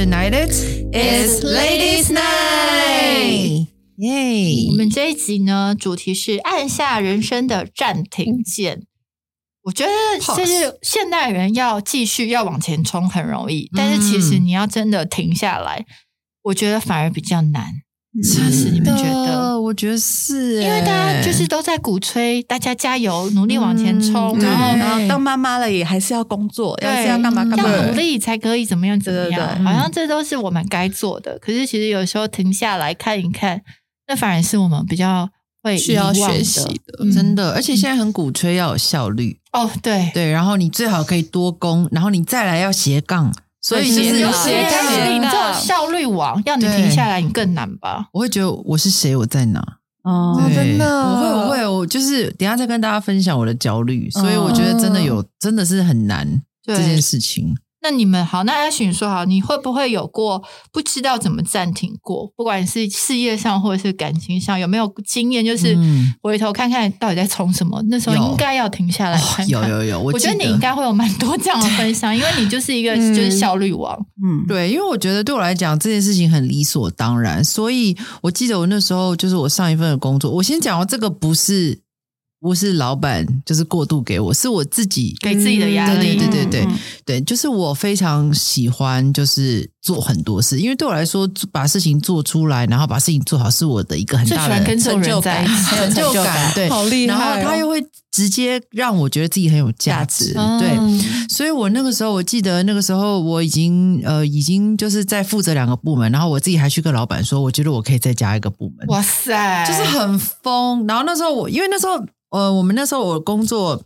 tonight it's Ladies' Night 耶！我们这一集呢，主题是按下人生的暂停键。我觉得就是现代人要继续要往前冲很容易，但是其实你要真的停下来，我觉得反而比较难。是不是？你们觉得？我觉得是，因为大家就是都在鼓吹大家加油，努力往前冲，然后然后当妈妈了也还是要工作，要是要干嘛干嘛，要努力才可以怎么样怎么样，好像这都是我们该做的。可是其实有时候停下来看一看，那反而是我们比较会需要学习的，真的。而且现在很鼓吹要有效率哦，对对，然后你最好可以多工，然后你再来要斜杠。所以就是斜杠，你做效率王，要你停下来，你更难吧？我会觉得我是谁，我在哪？哦，真的，我会，我会，我就是等下再跟大家分享我的焦虑。所以我觉得真的有，真的是很难这件事情。那你们好，那阿寻说好，你会不会有过不知道怎么暂停过？不管是事业上或者是感情上，有没有经验？就是回头看看到底在冲什么？那时候应该要停下来看。有有有，我觉得你应该会有蛮多这样的分享，因为你就是一个就是效率王。嗯，对，因为我觉得对我来讲这件事情很理所当然，所以我记得我那时候就是我上一份的工作，我先讲哦，这个不是。不是老板，就是过度给我，是我自己给自己的压力。对对对对对对，就是我非常喜欢，就是做很多事，因为对我来说，把事情做出来，然后把事情做好，是我的一个很大的成就感。成就感，对，好厉害。然后他又会直接让我觉得自己很有价值。对，所以我那个时候，我记得那个时候，我已经呃，已经就是在负责两个部门，然后我自己还去跟老板说，我觉得我可以再加一个部门。哇塞，就是很疯。然后那时候我，因为那时候。呃，我们那时候我工作，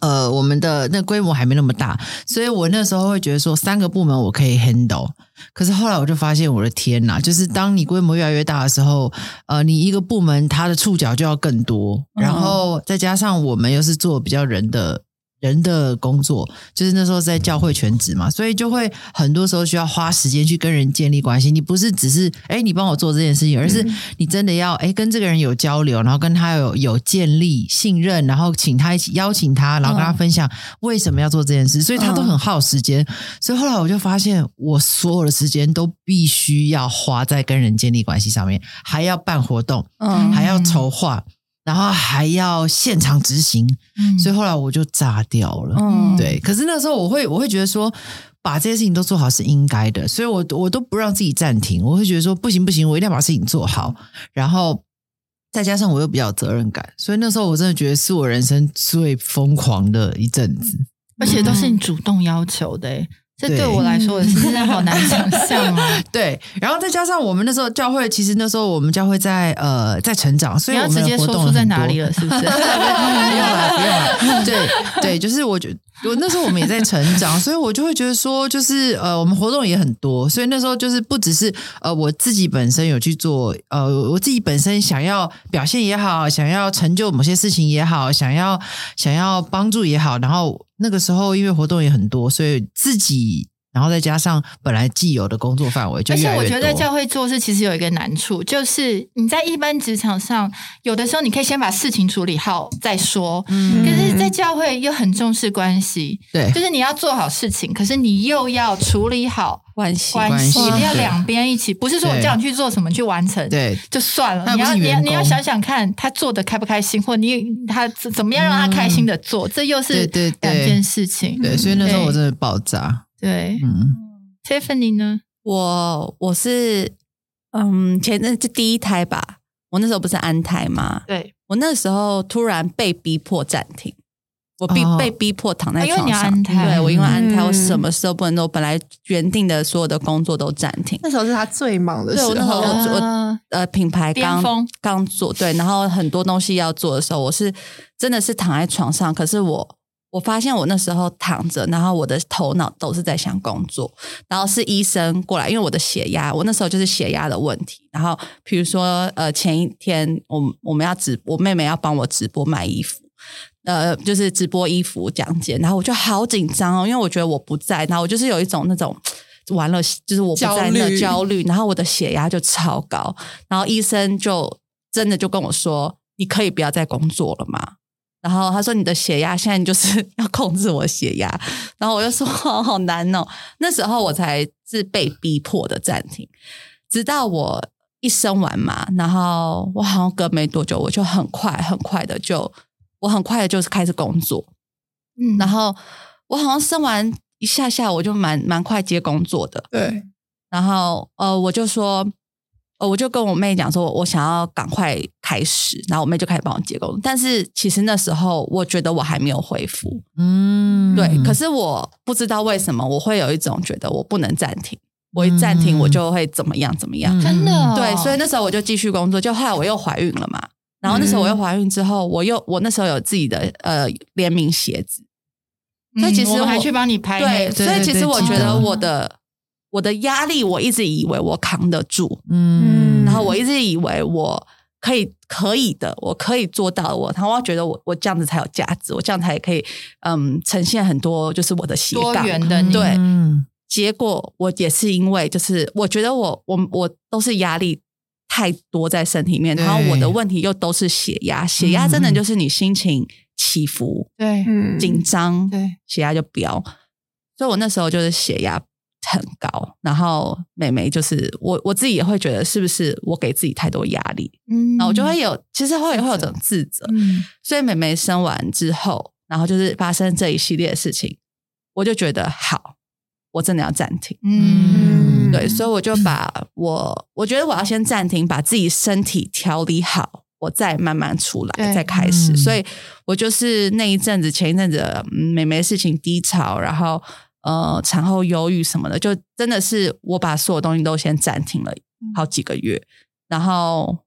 呃，我们的那规模还没那么大，所以我那时候会觉得说三个部门我可以 handle。可是后来我就发现，我的天呐，就是当你规模越来越大的时候，呃，你一个部门它的触角就要更多，然后再加上我们又是做比较人的。人的工作就是那时候在教会全职嘛，所以就会很多时候需要花时间去跟人建立关系。你不是只是哎，你帮我做这件事情，而是你真的要哎跟这个人有交流，然后跟他有有建立信任，然后请他一起邀请他，然后跟他分享为什么要做这件事。所以他都很耗时间。所以后来我就发现，我所有的时间都必须要花在跟人建立关系上面，还要办活动，嗯，还要筹划。然后还要现场执行，所以后来我就炸掉了。嗯，对。可是那时候我会，我会觉得说，把这些事情都做好是应该的，所以我我都不让自己暂停。我会觉得说，不行不行，我一定要把事情做好。然后再加上我又比较有责任感，所以那时候我真的觉得是我人生最疯狂的一阵子，而且都是你主动要求的。这对我来说是真的好难想象啊。对，然后再加上我们那时候教会，其实那时候我们教会在呃在成长，所以我们直接说出在哪里了，是不是？不用了，不用了。对对，就是我觉得我那时候我们也在成长，所以我就会觉得说，就是呃，我们活动也很多，所以那时候就是不只是呃我自己本身有去做，呃我自己本身想要表现也好，想要成就某些事情也好，想要想要帮助也好，然后。那个时候，因为活动也很多，所以自己，然后再加上本来既有的工作范围，就而且我觉得在教会做事其实有一个难处，就是你在一般职场上，有的时候你可以先把事情处理好再说，嗯，可是，在教会又很重视关系，对，就是你要做好事情，可是你又要处理好关系，关系一定要两边一起，不是说我叫你去做什么去完成，对，就算了，你要你要你要想想看他做的开不开心，或你他怎么样让他开心的做，这又是两件事情，对，所以那时候我真的爆炸。对，嗯，Tiffany 呢？我我是嗯，前阵这第一胎吧，我那时候不是安胎吗？对，我那时候突然被逼迫暂停，我逼被逼迫躺在床上，对我因为安胎，我什么事都不能做，本来原定的所有的工作都暂停。那时候是他最忙的时候，那时候我呃品牌刚刚做，对，然后很多东西要做的时候，我是真的是躺在床上，可是我。我发现我那时候躺着，然后我的头脑都是在想工作，然后是医生过来，因为我的血压，我那时候就是血压的问题。然后比如说，呃，前一天我我们要直，我妹妹要帮我直播卖衣服，呃，就是直播衣服讲解，然后我就好紧张哦，因为我觉得我不在，然后我就是有一种那种完了，就是我不在那焦虑，然后我的血压就超高，然后医生就真的就跟我说：“你可以不要再工作了吗？”然后他说你的血压现在就是 要控制我血压，然后我就说好难哦。那时候我才是被逼迫的暂停，直到我一生完嘛，然后我好像隔没多久，我就很快很快的就我很快的就是开始工作，嗯，然后我好像生完一下下，我就蛮蛮快接工作的，对，然后呃我就说。呃，我就跟我妹讲说，我想要赶快开始，然后我妹就开始帮我接工。但是其实那时候我觉得我还没有恢复，嗯，对。可是我不知道为什么我会有一种觉得我不能暂停，我一暂停我就会怎么样怎么样，真的。对，所以那时候我就继续工作。就后来我又怀孕了嘛，然后那时候我又怀孕之后，我又我那时候有自己的呃联名鞋子，所以其实我还去帮你拍。对，所以其实我觉得我的。我的压力，我一直以为我扛得住，嗯，然后我一直以为我可以可以的，我可以做到我，然后我觉得我我这样子才有价值，我这样才可以嗯呈现很多就是我的斜杠的对，结果我也是因为就是我觉得我我我都是压力太多在身体面，然后我的问题又都是血压，血压真的就是你心情起伏，对，紧张，对，血压就飙，所以我那时候就是血压。很高，然后妹妹就是我，我自己也会觉得是不是我给自己太多压力，嗯，然后我就会有，其实会会有种自责，嗯，所以妹妹生完之后，然后就是发生这一系列的事情，我就觉得好，我真的要暂停，嗯，对，所以我就把我，我觉得我要先暂停，把自己身体调理好，我再慢慢出来，再开始，所以我就是那一阵子，前一阵子妹妹事情低潮，然后。呃，产后忧郁什么的，就真的是我把所有东西都先暂停了好几个月，然后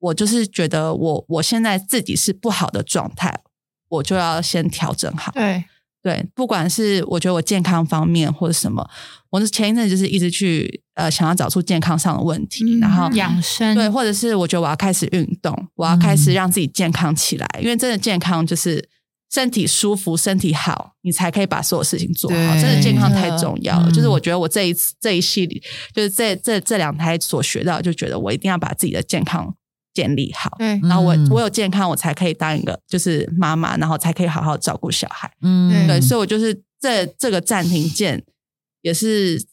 我就是觉得我我现在自己是不好的状态，我就要先调整好。对对，不管是我觉得我健康方面或者什么，我是前一阵就是一直去呃想要找出健康上的问题，然后养生对，或者是我觉得我要开始运动，我要开始让自己健康起来，因为真的健康就是。身体舒服，身体好，你才可以把所有事情做好。真的健康太重要了。就是我觉得我这一次这一系列，就是这这这两胎所学到，就觉得我一定要把自己的健康建立好。对，然后我我有健康，我才可以当一个就是妈妈，然后才可以好好照顾小孩。嗯，对，所以我就是这这个暂停键也是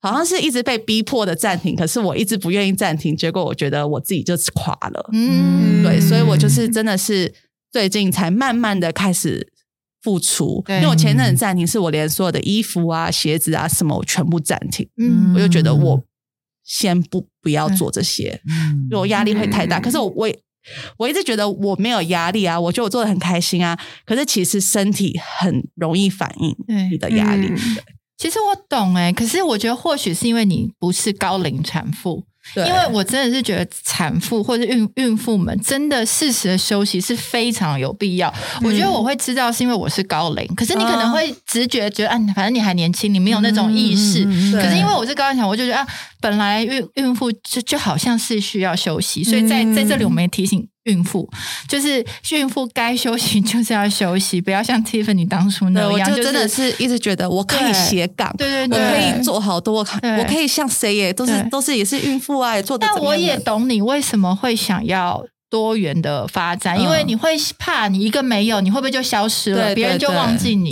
好像是一直被逼迫的暂停，可是我一直不愿意暂停，结果我觉得我自己就垮了。嗯，对，所以我就是真的是。最近才慢慢的开始付出，因为我前阵子暂停，是我连所有的衣服啊、鞋子啊什么，我全部暂停。嗯，我就觉得我先不不要做这些，因为我压力会太大。可是我我我一直觉得我没有压力啊，我觉得我做的很开心啊。可是其实身体很容易反应你的压力。其实我懂哎，可是我觉得或许是因为你不是高龄产妇。因为我真的是觉得产妇或者孕孕妇们真的适时的休息是非常有必要。我觉得我会知道是因为我是高龄，可是你可能会直觉觉得，啊，反正你还年轻，你没有那种意识。可是因为我是高龄产，我就觉得啊，本来孕孕妇就就好像是需要休息，所以在在这里我们也提醒。孕妇就是孕妇，该休息就是要休息，不要像 Tiffany 当初那样，就真的是一直觉得我可以斜杠，对对对，我可以做好多，我可以像谁也都是都是也是孕妇啊，也做。但我也懂你为什么会想要。多元的发展，因为你会怕你一个没有，你会不会就消失了？别人就忘记你。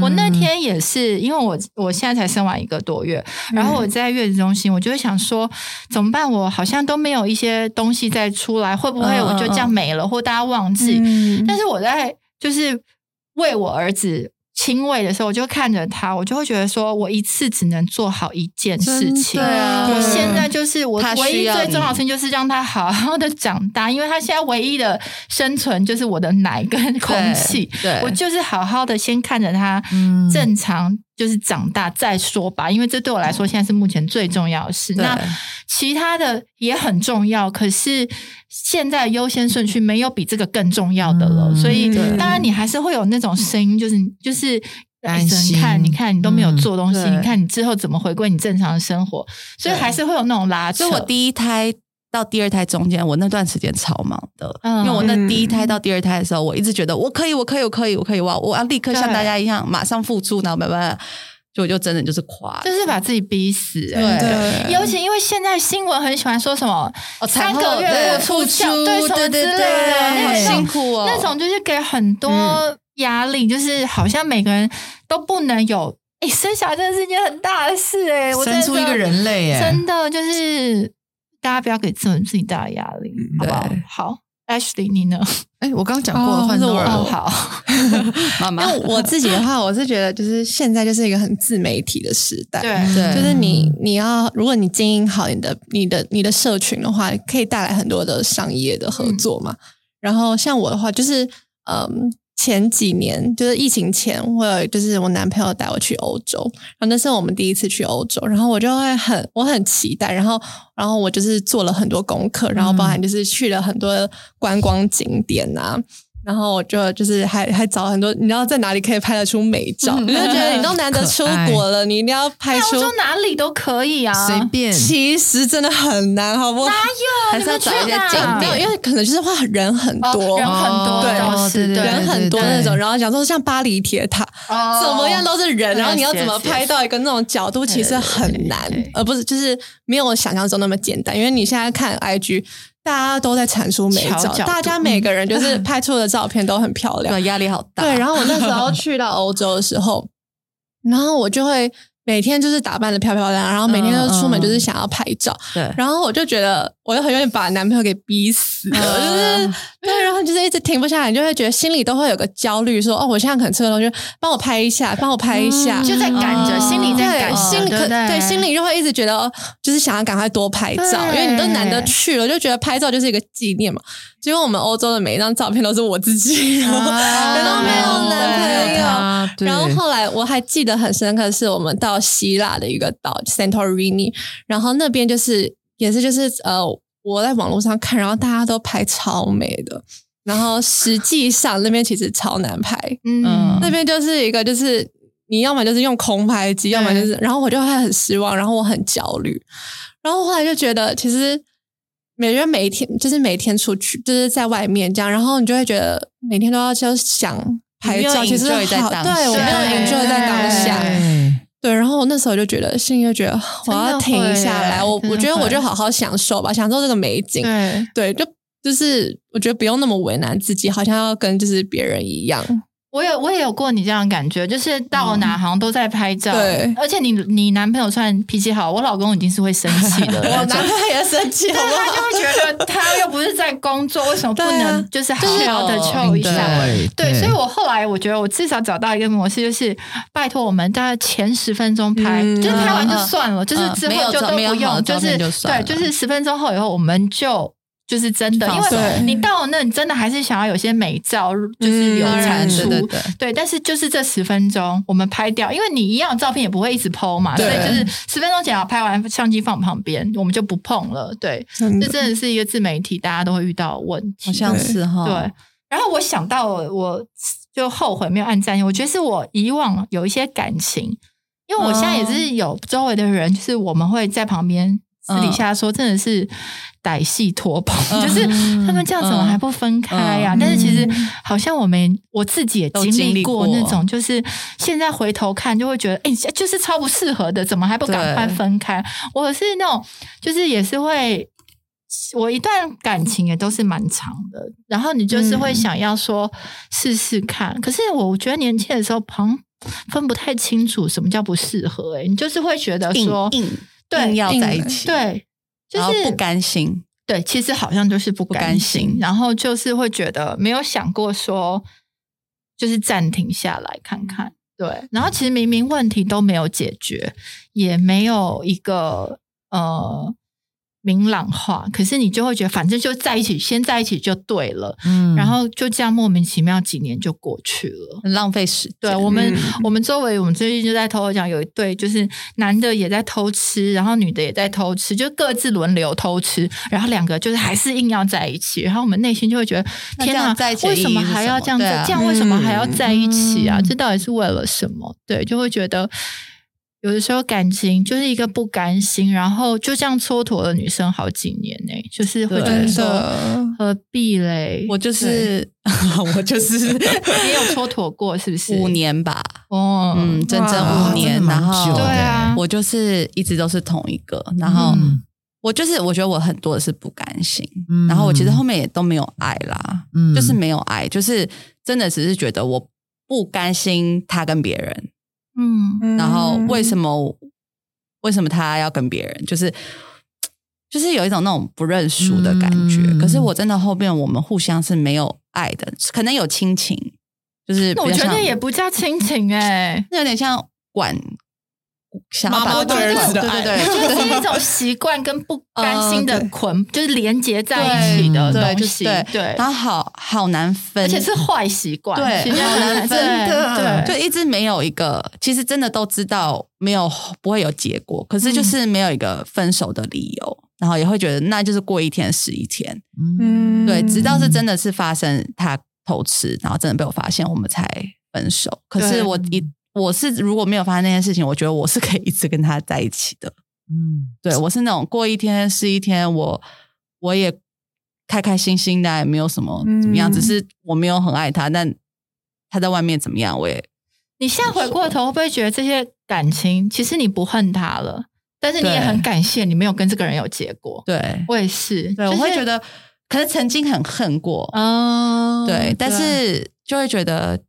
我那天也是，因为我我现在才生完一个多月，然后我在月子中心，我就会想说怎么办？我好像都没有一些东西再出来，会不会我就这样没了，或大家忘记？但是我在就是为我儿子。亲喂的时候，我就看着他，我就会觉得说，我一次只能做好一件事情。我现在就是我唯一最重要的事情，就是让他好好的长大，因为他现在唯一的生存就是我的奶跟空气。对，我就是好好的先看着他正常。就是长大再说吧，因为这对我来说现在是目前最重要的事。那其他的也很重要，可是现在优先顺序没有比这个更重要的了。所以当然你还是会有那种声音，就是就是担心，看你看你都没有做东西，你看你之后怎么回归你正常的生活？所以还是会有那种拉扯。所以我第一胎。到第二胎中间，我那段时间超忙的，因为我那第一胎到第二胎的时候，我一直觉得我可以，我可以，我可以，我可以，哇我要立刻像大家一样马上付出，然后慢慢就我就真的就是垮，就是把自己逼死。对，尤其因为现在新闻很喜欢说什么三个月付出，对什么之类的，辛苦哦，那种就是给很多压力，就是好像每个人都不能有。哎，生小孩真的是一件很大的事哎，生出一个人类哎，真的就是大家不要给自己自己大的压力，好不好？好，Ashley，你呢？哎，我刚刚讲过了换我好，妈妈。那我自己的话，我是觉得就是现在就是一个很自媒体的时代，对，就是你你要如果你经营好你的你的你的社群的话，可以带来很多的商业的合作嘛。然后像我的话，就是嗯。前几年就是疫情前，我有就是我男朋友带我去欧洲，然后那是我们第一次去欧洲，然后我就会很我很期待，然后然后我就是做了很多功课，然后包含就是去了很多观光景点啊。然后我就就是还还找很多，你知道在哪里可以拍得出美照？你就觉得你都难得出国了，你一定要拍出哪里都可以啊，随便。其实真的很难，好不好？哪有？还是要找一些景点，因为可能就是话人很多，人很多，对，人很多那种。然后讲说像巴黎铁塔，怎么样都是人，然后你要怎么拍到一个那种角度，其实很难，而不是就是没有想象中那么简单。因为你现在看 IG。大家都在产出美照，大家每个人就是拍出的照片都很漂亮，压力好大。对，然后我那时候去到欧洲的时候，然后我就会。每天就是打扮的漂漂亮亮，然后每天都出门就是想要拍照，对。然后我就觉得，我就很有点把男朋友给逼死了，就是对，然后就是一直停不下来，你就会觉得心里都会有个焦虑，说哦，我现在可能吃个东西，帮我拍一下，帮我拍一下，就在赶着，心里在赶，心里可对，心里就会一直觉得，就是想要赶快多拍照，因为你都难得去了，就觉得拍照就是一个纪念嘛。结果我们欧洲的每一张照片都是我自己，然后没有男朋友。然后后来我还记得很深刻，是我们到希腊的一个岛 Santorini，然后那边就是也是就是呃，我在网络上看，然后大家都拍超美的，然后实际上那边其实超难拍，嗯，那边就是一个就是你要么就是用空拍机，要么就是，然后我就会很失望，然后我很焦虑，然后后来就觉得其实。每人每一天就是每天出去，就是在外面这样，然后你就会觉得每天都要就想拍照，其实好，对我没有 enjoy 在当下，对，然后那时候就觉得心里就觉得我要停下来，我我觉得我就好好享受吧，享受这个美景，对，就就是我觉得不用那么为难自己，好像要跟就是别人一样。我有我也有过你这样的感觉，就是到哪好像都在拍照，对。而且你你男朋友算脾气好，我老公已经是会生气的，我男朋友也生气，他就会觉得他又不是在工作，为什么不能 就是好好的凑一下？对，所以我后来我觉得我至少找到一个模式，就是拜托我们大概前十分钟拍，就是拍完就算了，就是之后就都不用，就是对，就是十分钟后以后我们就。就是真的，因为你到了那，你真的还是想要有些美照，就是有产出，对。但是就是这十分钟，我们拍掉，因为你一样照片也不会一直剖嘛，所以就是十分钟前要拍完，相机放旁边，我们就不碰了。对，这真的是一个自媒体，大家都会遇到问题，好像是哈。对。然后我想到，我就后悔没有按赞，我觉得是我以往有一些感情，因为我现在也是有周围的人，就是我们会在旁边。私底下说，真的是歹戏拖棚，就是他们这样怎么还不分开呀？但是其实好像我们我自己也经历过那种，就是现在回头看就会觉得，哎，就是超不适合的，怎么还不赶快分开？我是那种，就是也是会，我一段感情也都是蛮长的，然后你就是会想要说试试看，可是我觉得年轻的时候，朋分不太清楚什么叫不适合，哎，你就是会觉得说。对，要在一起，对，就是不甘心。对，其实好像就是不甘心，然后就是会觉得没有想过说，就是暂停下来看看。对，然后其实明明问题都没有解决，也没有一个呃。明朗化，可是你就会觉得，反正就在一起，先在一起就对了。嗯，然后就这样莫名其妙几年就过去了，很浪费时间。对我们，我们周围，我们最近就在偷偷讲，有一对就是男的也在偷吃，然后女的也在偷吃，就各自轮流偷吃，然后两个就是还是硬要在一起。然后我们内心就会觉得，天哪，为什么还要这样子？这样为什么还要在一起啊？这到底是为了什么？对，就会觉得。有的时候感情就是一个不甘心，然后就这样蹉跎了女生好几年呢、就是会觉得真说的，何必嘞？我就是 我就是 你也有蹉跎过是不是？五年吧，哦，嗯，整整五年，然后对啊。我就是一直都是同一个，然后嗯。我就是我觉得我很多的是不甘心，嗯。然后我其实后面也都没有爱啦，嗯。就是没有爱，就是真的只是觉得我不甘心他跟别人，嗯然后为？什么为什么他要跟别人，就是。就是有一种那种不认输的感觉，嗯可是我真的后面我们互相是没有爱的，可能有亲情，就是我觉得也不叫亲情哎、那有点像管想要把妈妈对儿子的爱对对。就，是一种习惯跟不甘心的捆，就是连接在一起的对，东西。对对，然后好好难分，而且是坏习惯，对好难分对的对，就一直没有一个，其实真的都知道没有不会有结果，可是就是没有一个分手的理由，然后也会觉得那就是过一天是一天，嗯。对，直到是真的是发生他偷吃，然后真的被我发现，我们才分手。可是我一我是如果没有发生那件事情，我觉得我是可以一直跟他在一起的。嗯对我是那种过一天是一天，我我也开开心心的，也没有什么怎么样，嗯只是我没有很爱他，但他在外面怎么样，我也你现在回过头，会不会觉得这些感情其实你不恨他了，但是你也很感谢你没有跟这个人有结果？对我也是，对，我会觉，得可是曾经很恨过，嗯，对，但是就会觉得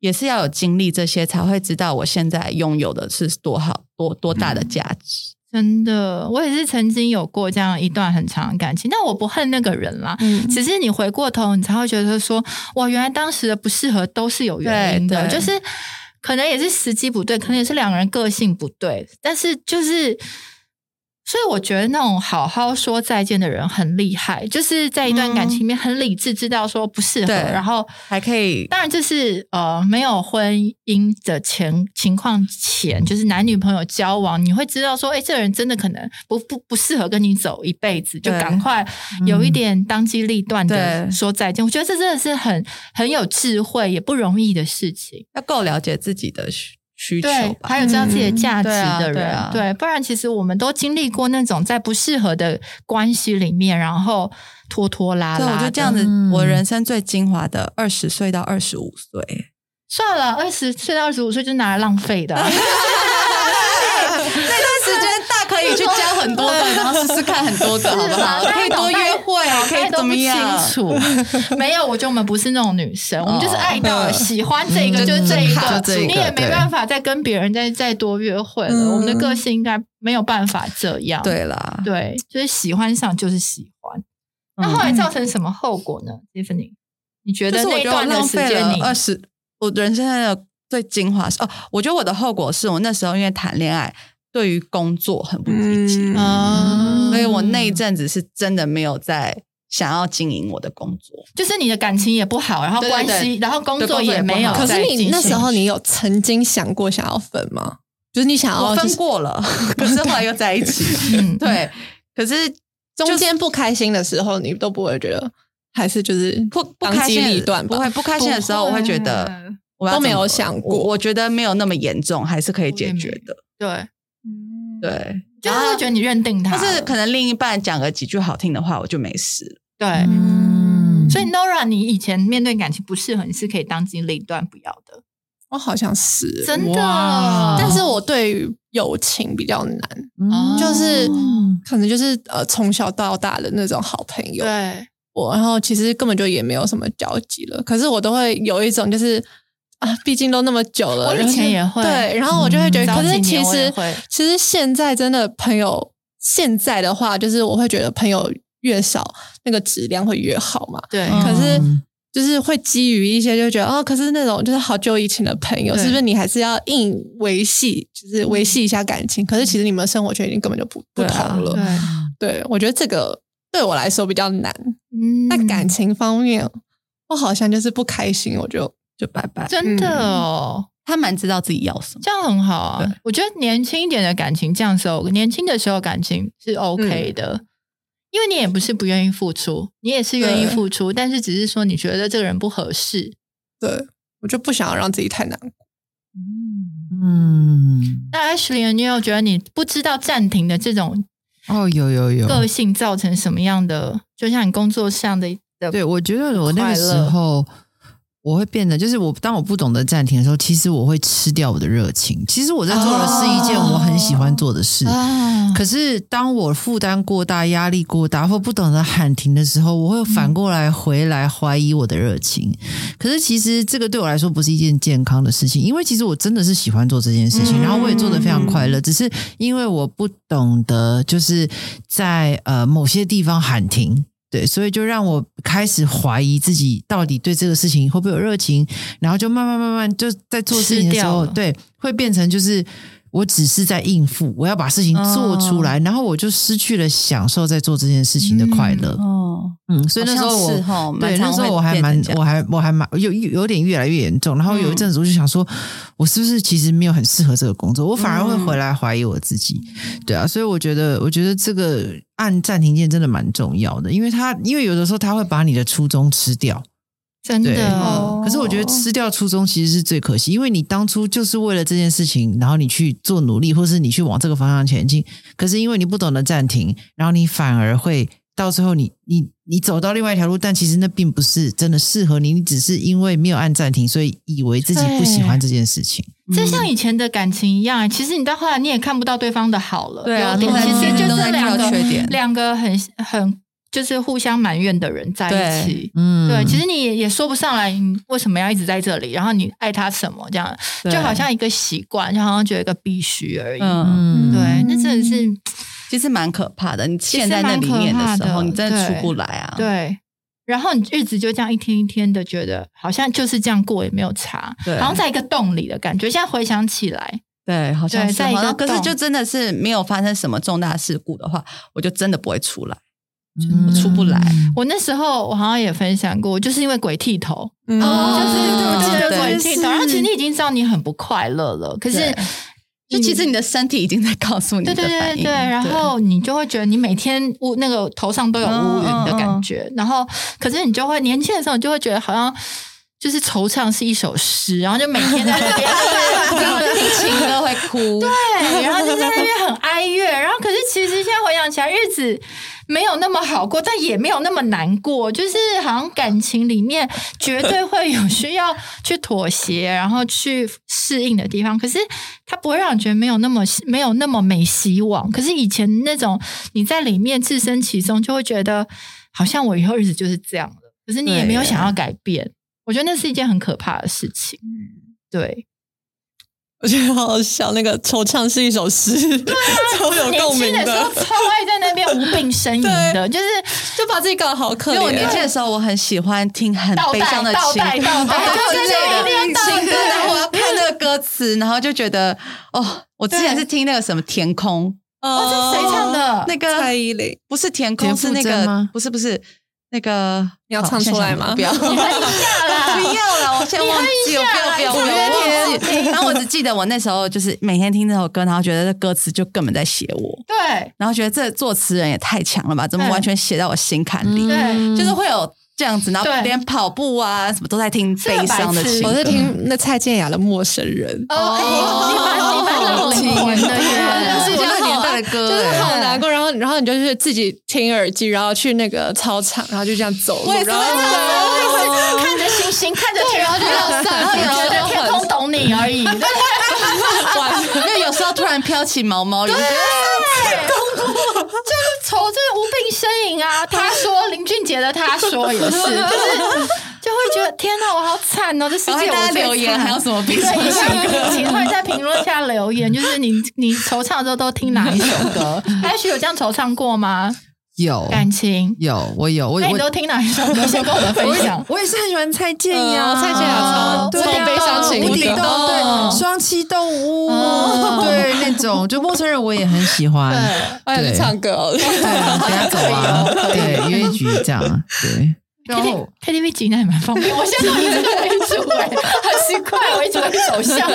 也是要有经历这些，才会知道我现在拥有的是多好多多大的价值。真的，我也是曾经有过这样一段很长的感情，但我不恨那个人啦。嗯只是你回过头，你才会觉得说，哇，原来当时的不适合都是有原因的，就是可能也是时机不对，可能也是两个人个性不对，但是就是。所以我觉得那种好好说再见的人很厉害，就是在一段感情里面很理智，知道说不适合，对然后还可以当然，这是呃没有婚姻的前情况前，就是男女朋友交往，你会知道说，哎，这个人真的可能不不不适合跟你走一辈子，就赶快有一点当机立断的说再见。我觉得这真的是很很有智慧，也不容易的事情。要够了解自己的需需求，吧。还有知道自己的价值嗯对啊的人，对啊对，不然其实我们都经历过那种在不适合的关系里面，然后拖拖拉，拉对。我就这样子，嗯我人生最精华的二十岁到二十五岁，算了，二十岁到二十五岁就拿来浪费的啊、那段时间大可以去交很多个，然后试试看很多个，好不好？可以多约会，可以怎么清楚，没有，我觉得我们不是那种女生，我们就是爱到了，喜欢这个嗯就是这一就个，你也没对办法再跟别人再再多约会了。嗯我们的个性应该没有办法这样。对啦，对，就是喜欢上就是喜欢。那后来造成什么后果呢？Tiffany，你觉得那段的浪费了时间你二十，我人生的最精华是哦，我觉得我的后果是我那时候因为谈恋爱，对于工作很不积极，所以我那一阵子是真的没有在想要经营我的工作。就是你的感情也不好，然后对对对关系，然后工作也没有可是。你那时候你有曾经想过想要分吗？就是你想要就是分过了，可是后来又在一起。嗯对，可是中间不开心的时候，你都不会觉得还是就是不不当机开心？不会不开心的时候，我会觉得我要都没有想过我我觉得没有那么严重，还是可以解决的。对，对，就是会觉得你认定他了，但是可能另一半讲个几句好听的话，我就没事了。对。嗯所以 Nora，你以前面对感情不适合，你是可以当机立断不要的，我好像是，真的。但是我对于友情比较难，嗯就是可能就是呃从小到大的那种好朋友，对，我然后其实根本就也没有什么交集了，可是我都会有一种就是啊，毕竟都那么久了，我以前也会。对，然后我就会觉得，可是其实其实现在真的朋友，现在的话就是我会觉得朋友越少，那个质量会越好嘛，对，嗯可是就是会基于一些就觉得哦，可是那种就是好久以前的朋友，是不是你还是要硬维系，就是维系一下感情？可是其实你们的生活圈已经根本就不不对啊同了。对，对，我觉得这个对我来说比较难。嗯。那感情方面，我好像就是不开心，我就就拜拜。真的哦，他蛮知道自己要什么。这样很好啊。我觉得年轻一点的感情，这样时候年轻的时候感情是 OK 的。因为你也不是不愿意付出，你也是愿意付出，但是只是说你觉得这个人不合适。对我就不想要让自己太难过。嗯，嗯，那 Ashley，你有觉得你不知道暂停的这种哦，有有有个性造成什么样的？就像你工作上的，对我觉得我那个时候。我会变得，就是我当我不懂得暂停的时候，其实我会吃掉我的热情。其实我在做的是一件我很喜欢做的事，可是当我负担过大、压力过大或不懂得喊停的时候，我会反过来回来怀疑我的热情。可是其实这个对我来说不是一件健康的事情，因为其实我真的是喜欢做这件事情，然后我也做的非常快乐。只是因为我不懂得，就是在呃某些地方喊停。对，所以就让我开始怀疑自己到底对这个事情会不会有热情，然后就慢慢慢慢就在做事情的时候，对，会变成就是。我只是在应付，我要把事情做出来，然后我就失去了享受在做这件事情的快乐。哦，嗯，所以那时候我对那时候我还蛮，我还我还蛮有有点越来越严重。然后有一阵子我就想说，我是不是其实没有很适合这个工作？我反而会回来怀疑我自己。对啊，所以我觉得，我觉得这个按暂停键真的蛮重要的，因为它因为有的时候它会把你的初衷吃掉。真的，可是我觉得吃掉初衷其实是最可惜，因为你当初就是为了这件事情，然后你去做努力，或是你去往这个方向前进。可是因为你不懂得暂停，然后你反而会到最后，你你你走到另外一条路，但其实那并不是真的适合你，你只是因为没有按暂停，所以以为自己不喜欢这件事情。这像以前的感情一样，其实你到后来你也看不到对方的好了，对啊，其实就是两个缺点两个很很。就是互相埋怨的人在一起，嗯，对，其实你也也说不上来你为什么要一直在这里，然后你爱他什么，这样就好像一个习惯，就好像觉得一个必须而已，嗯，对，那真的是其实蛮可怕的。你陷在那里面的时候，你真的出不来啊。对，然后你日子就这样一天一天的，觉得好像就是这样过也没有差，好像在一个洞里的感觉。现在回想起来，对，好像在一个，可是就真的是没有发生什么重大事故的话，我就真的不会出来。出不来。我那时候我好像也分享过，就是因为鬼剃头，哦，就是就是鬼剃头。然后其实你已经知道你很不快乐了，可是就其实你的身体已经在告诉你，对对对对。然后你就会觉得你每天乌那个头上都有乌云的感觉。然后可是你就会年轻的时候，你就会觉得好像就是惆怅是一首诗，然后就每天在那边 听情歌会哭，对，然后就在那边很哀怨。然后可是其实现在回想起来，日子。没有那么好过，但也没有那么难过，就是好像感情里面绝对会有需要去妥协，然后去适应的地方。可是它不会让你觉得没有那么没有那么没希望。可是以前那种你在里面置身其中，就会觉得好像我以后日子就是这样了。可是你也没有想要改变，我觉得那是一件很可怕的事情。对。我觉得好好笑，那个惆怅是一首诗，超有共鸣的。年轻的时候超爱在那边无病呻吟的，就是就把自己搞得好可怜。因为我年轻的时候，我很喜欢听很悲伤的情歌，情歌，然后我要看那个歌词，然后就觉得哦，我之前是听那个什么天空，哦，这是谁唱的？那个蔡依林，不是天空，是那个不是不是。那个你要唱出来吗？不要，你下了，不要了，我先忘记，我不要不要，我忘记。然后我只记得我那时候就是每天听这首歌，然后觉得这歌词就根本在写我。对，然后觉得这作词人也太强了吧？怎么完全写在我心坎里？对，就是会有这样子，然后连跑步啊什么都在听悲伤的情歌。我在听那蔡健雅的《陌生人》。哦，你蛮你蛮有灵魂的耶，是这个年代的歌，就是好难过。然后然后你就是自己听耳机，然后去那个操场。然后就这样走，然后看着星星，看着天，然后就要散，然后觉得天空懂你而已。因为有时候突然飘起毛毛雨，对，就是愁，就是无病呻吟啊。他说林俊杰的，他说也是，就是就会觉得天哪，我好惨哦！这世界我留言还有什么病？对，请会在评论下留言，就是你你惆怅的时候都听哪一首歌？艾许有这样惆怅过吗？有感情，有我有我，你都听哪一首歌？先跟我们分享。我也是很喜欢蔡健雅，蔡健雅超超悲伤情歌，对，双栖动物，对那种就陌生人我也很喜欢，对，唱歌，对，等下走啊，对，约一局这样，对。然后 KTV 挤奶也蛮方便，我现在一直为主哎，很奇怪，我一直会走向，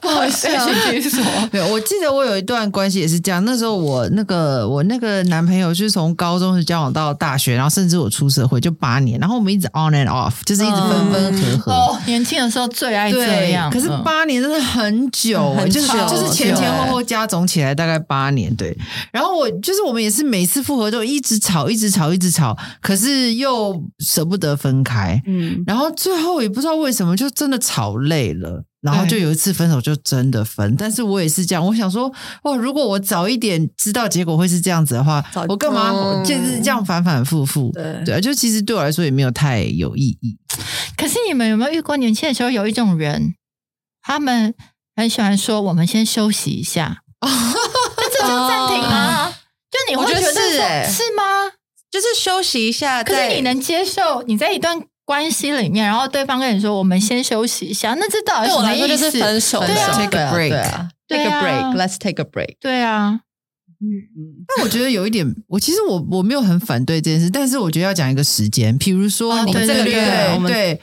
不 好意思，继续说。没有，我记得我有一段关系也是这样。那时候我那个我那个男朋友是从高中是交往到大学，然后甚至我出社会就八年，然后我们一直 on and off，就是一直分分合合。哦，年轻的时候最爱这样，可是八年真的很久，就是就是前前后后加总起来大概八年。对，然后我就是我们也是每次复合都一直吵，一直吵，一直吵，可是又。舍不得分开，嗯，然后最后也不知道为什么，就真的吵累了，然后就有一次分手，就真的分。但是我也是这样，我想说，哇，如果我早一点知道结果会是这样子的话，我干嘛就是这样反反复复？对对，就其实对我来说也没有太有意义。可是你们有没有遇过年轻的时候有一种人，他们很喜欢说：“我们先休息一下。”那这就暂停吗？就你会觉得是是吗？就是休息一下，可是你能接受你在一段关系里面，然后对方跟你说我们先休息一下，那这到底对我来说就是分手对啊，take a break，take a break，let's take a break。对啊，嗯。嗯。但我觉得有一点，我其实我我没有很反对这件事，但是我觉得要讲一个时间，比如说你这个月，对。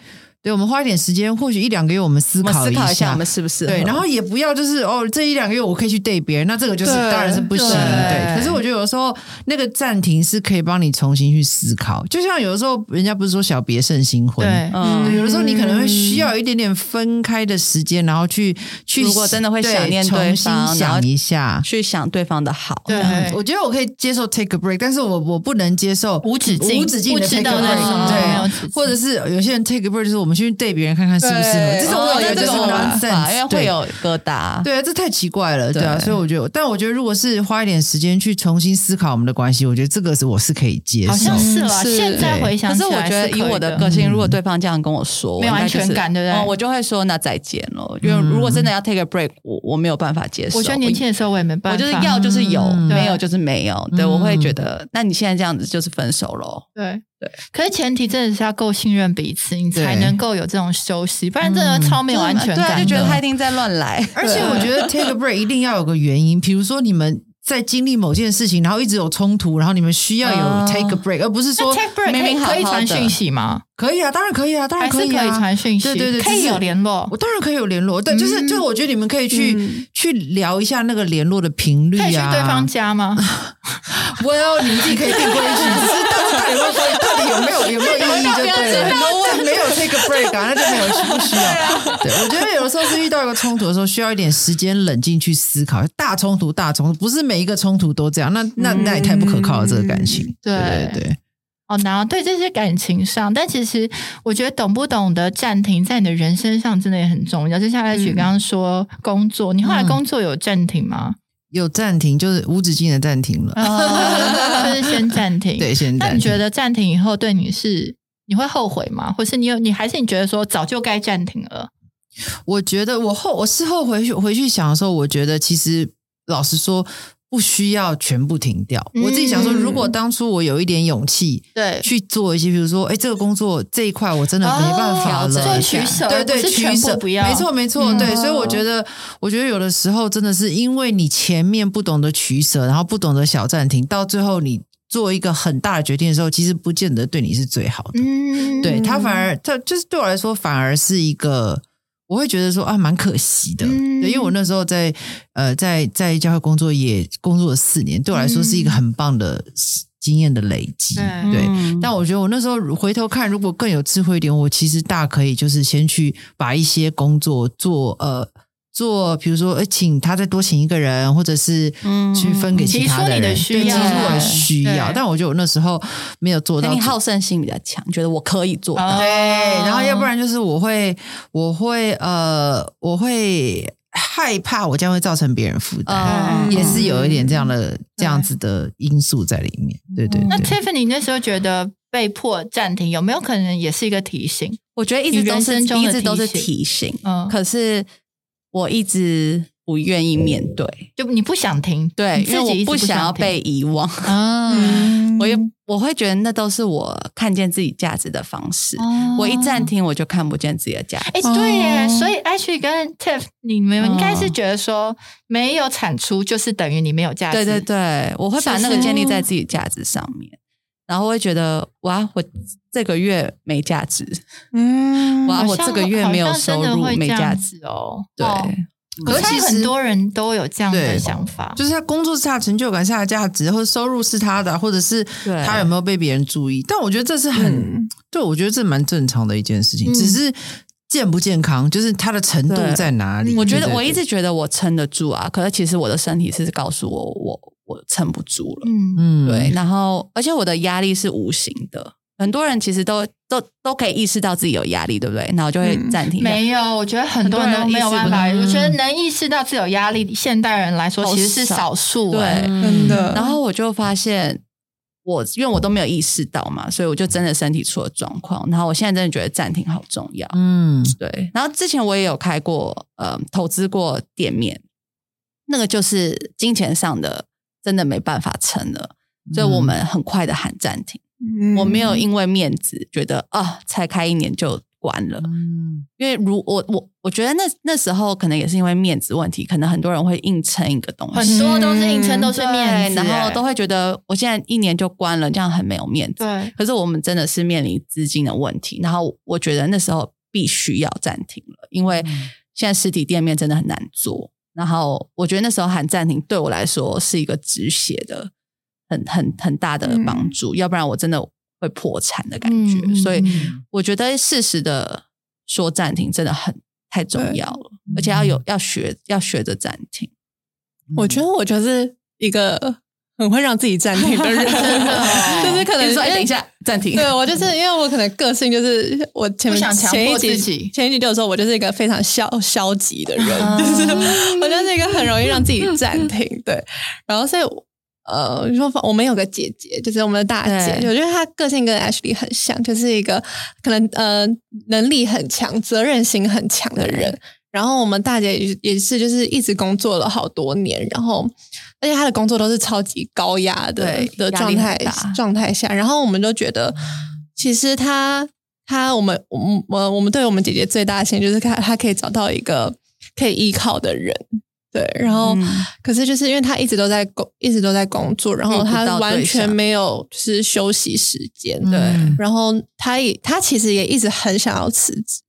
对，我们花一点时间，或许一两个月，我们思考一下，我们是不是对？然后也不要就是哦，这一两个月我可以去对别人，那这个就是当然是不行。对，可是我觉得有的时候那个暂停是可以帮你重新去思考。就像有的时候人家不是说小别胜新婚，对，有的时候你可能会需要一点点分开的时间，然后去去，如果真的会想念对方，想一下，去想对方的好。对，我觉得我可以接受 take a break，但是我我不能接受无止境、无止境的 take a break。对，或者是有些人 take a break 就是我们去对别人看看。是不是？这种我觉得就是难法，因为会有疙瘩。对啊，这太奇怪了，对啊。所以我觉得，但我觉得，如果是花一点时间去重新思考我们的关系，我觉得这个是我是可以接受。好像是啊，现在回想，可是我觉得以我的个性，如果对方这样跟我说，没有安全感，对不对？我就会说那再见了。因为如果真的要 take a break，我我没有办法接受。我觉得年轻的时候我也没办法，我就是要就是有，没有就是没有。对，我会觉得，那你现在这样子就是分手喽。对。对，可是前提真的是要够信任彼此，你才能够有这种休息，不然真的超没有安全感，就觉得他一定在乱来。而且我觉得 take a break 一定要有个原因，比如说你们。在经历某件事情，然后一直有冲突，然后你们需要有 take a break，而不是说明明可以传讯息吗？可以啊，当然可以啊，当然可以传讯息，对对对，可以有联络。我当然可以有联络，对，就是就我觉得你们可以去去聊一下那个联络的频率啊。可以去对方家吗？Well，你们自己可以定规矩，只是到底到底有没有有没有意义就对了。没有 take a break，那就没有不需要。对，我觉得有的时候是遇到一个冲突的时候，需要一点时间冷静去思考。大冲突，大冲突，不是每一个冲突都这样。那那那也太不可靠了，这个感情。对对对，哦，然后对这些感情上，但其实我觉得懂不懂得暂停，在你的人生上真的也很重要。就像来举刚刚说工作，你后来工作有暂停吗？有暂停，就是无止境的暂停了。就是先暂停，对，先。那你觉得暂停以后对你是？你会后悔吗？或是你有你还是你觉得说早就该暂停了？我觉得我后我事后回去回去想的时候，我觉得其实老实说不需要全部停掉。我自己想说，如果当初我有一点勇气，对去做一些，比如说，哎，这个工作这一块我真的没办法了，做取舍，对对，取舍不要，没错没错，对。所以我觉得，我觉得有的时候真的是因为你前面不懂得取舍，然后不懂得小暂停，到最后你。做一个很大的决定的时候，其实不见得对你是最好的。嗯，对他反而他就是对我来说，反而是一个我会觉得说啊，蛮可惜的。对，因为我那时候在呃在在教会工作也工作了四年，对我来说是一个很棒的经验的累积。对，但我觉得我那时候回头看，如果更有智慧一点，我其实大可以就是先去把一些工作做呃。做，比如说，呃，请他再多请一个人，或者是去分给其他的人，对，提出我的需要。但我觉得我那时候没有做到，你好胜心比较强，觉得我可以做到。对，然后要不然就是我会，我会，呃，我会害怕我将会造成别人负担，也是有一点这样的这样子的因素在里面。对对。那 Tiffany 那时候觉得被迫暂停，有没有可能也是一个提醒？我觉得一直都是一直都是提醒，嗯，可是。我一直不愿意面对，就你不想听，对，因为我不想要被遗忘啊。我也我会觉得那都是我看见自己价值的方式。我一暂停，我就看不见自己的价值。哎，对耶，所以 Ashley 跟 Tiff，你们应该是觉得说，没有产出就是等于你没有价值。对对对，我会把那个建立在自己价值上面。然后会觉得哇，我这个月没价值，嗯，哇，我这个月没有收入，没价值哦，对。可是很多人都有这样的想法，就是他工作是他成就感，是他的价值，或者收入是他的，或者是他有没有被别人注意。但我觉得这是很，对我觉得这蛮正常的一件事情，只是健不健康，就是它的程度在哪里。我觉得我一直觉得我撑得住啊，可是其实我的身体是告诉我，我我撑不住了。嗯嗯，对。然后，而且我的压力是无形的。很多人其实都都都可以意识到自己有压力，对不对？然后就会暂停。没有，我觉得很多人都没有办法。我觉得能意识到自己有压力，现代人来说其实是少数。对，真的。然后我就发现，我因为我都没有意识到嘛，所以我就真的身体出了状况。然后我现在真的觉得暂停好重要。嗯，对。然后之前我也有开过，呃，投资过店面，那个就是金钱上的真的没办法撑了，所以我们很快的喊暂停。我没有因为面子觉得啊，才开一年就关了。嗯，因为如我我我觉得那那时候可能也是因为面子问题，可能很多人会硬撑一个东西，很多都是硬撑，都是面子，然后都会觉得我现在一年就关了，这样很没有面子。对，可是我们真的是面临资金的问题，然后我觉得那时候必须要暂停了，因为现在实体店面真的很难做。然后我觉得那时候喊暂停对我来说是一个止血的。很很很大的帮助，要不然我真的会破产的感觉。所以我觉得适时的说暂停真的很太重要了，而且要有要学要学着暂停。我觉得我就是一个很会让自己暂停的人，就是可能说哎等一下暂停。对我就是因为我可能个性就是我前面前一集前一集就说我就是一个非常消消极的人，就是我就是一个很容易让自己暂停。对，然后所以。呃，说我们有个姐姐，就是我们的大姐，我觉得她个性跟 Ashley 很像，就是一个可能呃能力很强、责任心很强的人。然后我们大姐也也是，就是一直工作了好多年，然后而且她的工作都是超级高压的的状态状态下，然后我们都觉得，其实她她我们我我我们对我们姐姐最大的心就是看她可以找到一个可以依靠的人。对，然后可是就是因为他一直都在工，一直都在工作，然后他完全没有就是休息时间。对，然后他也他其实也一直很想要辞职，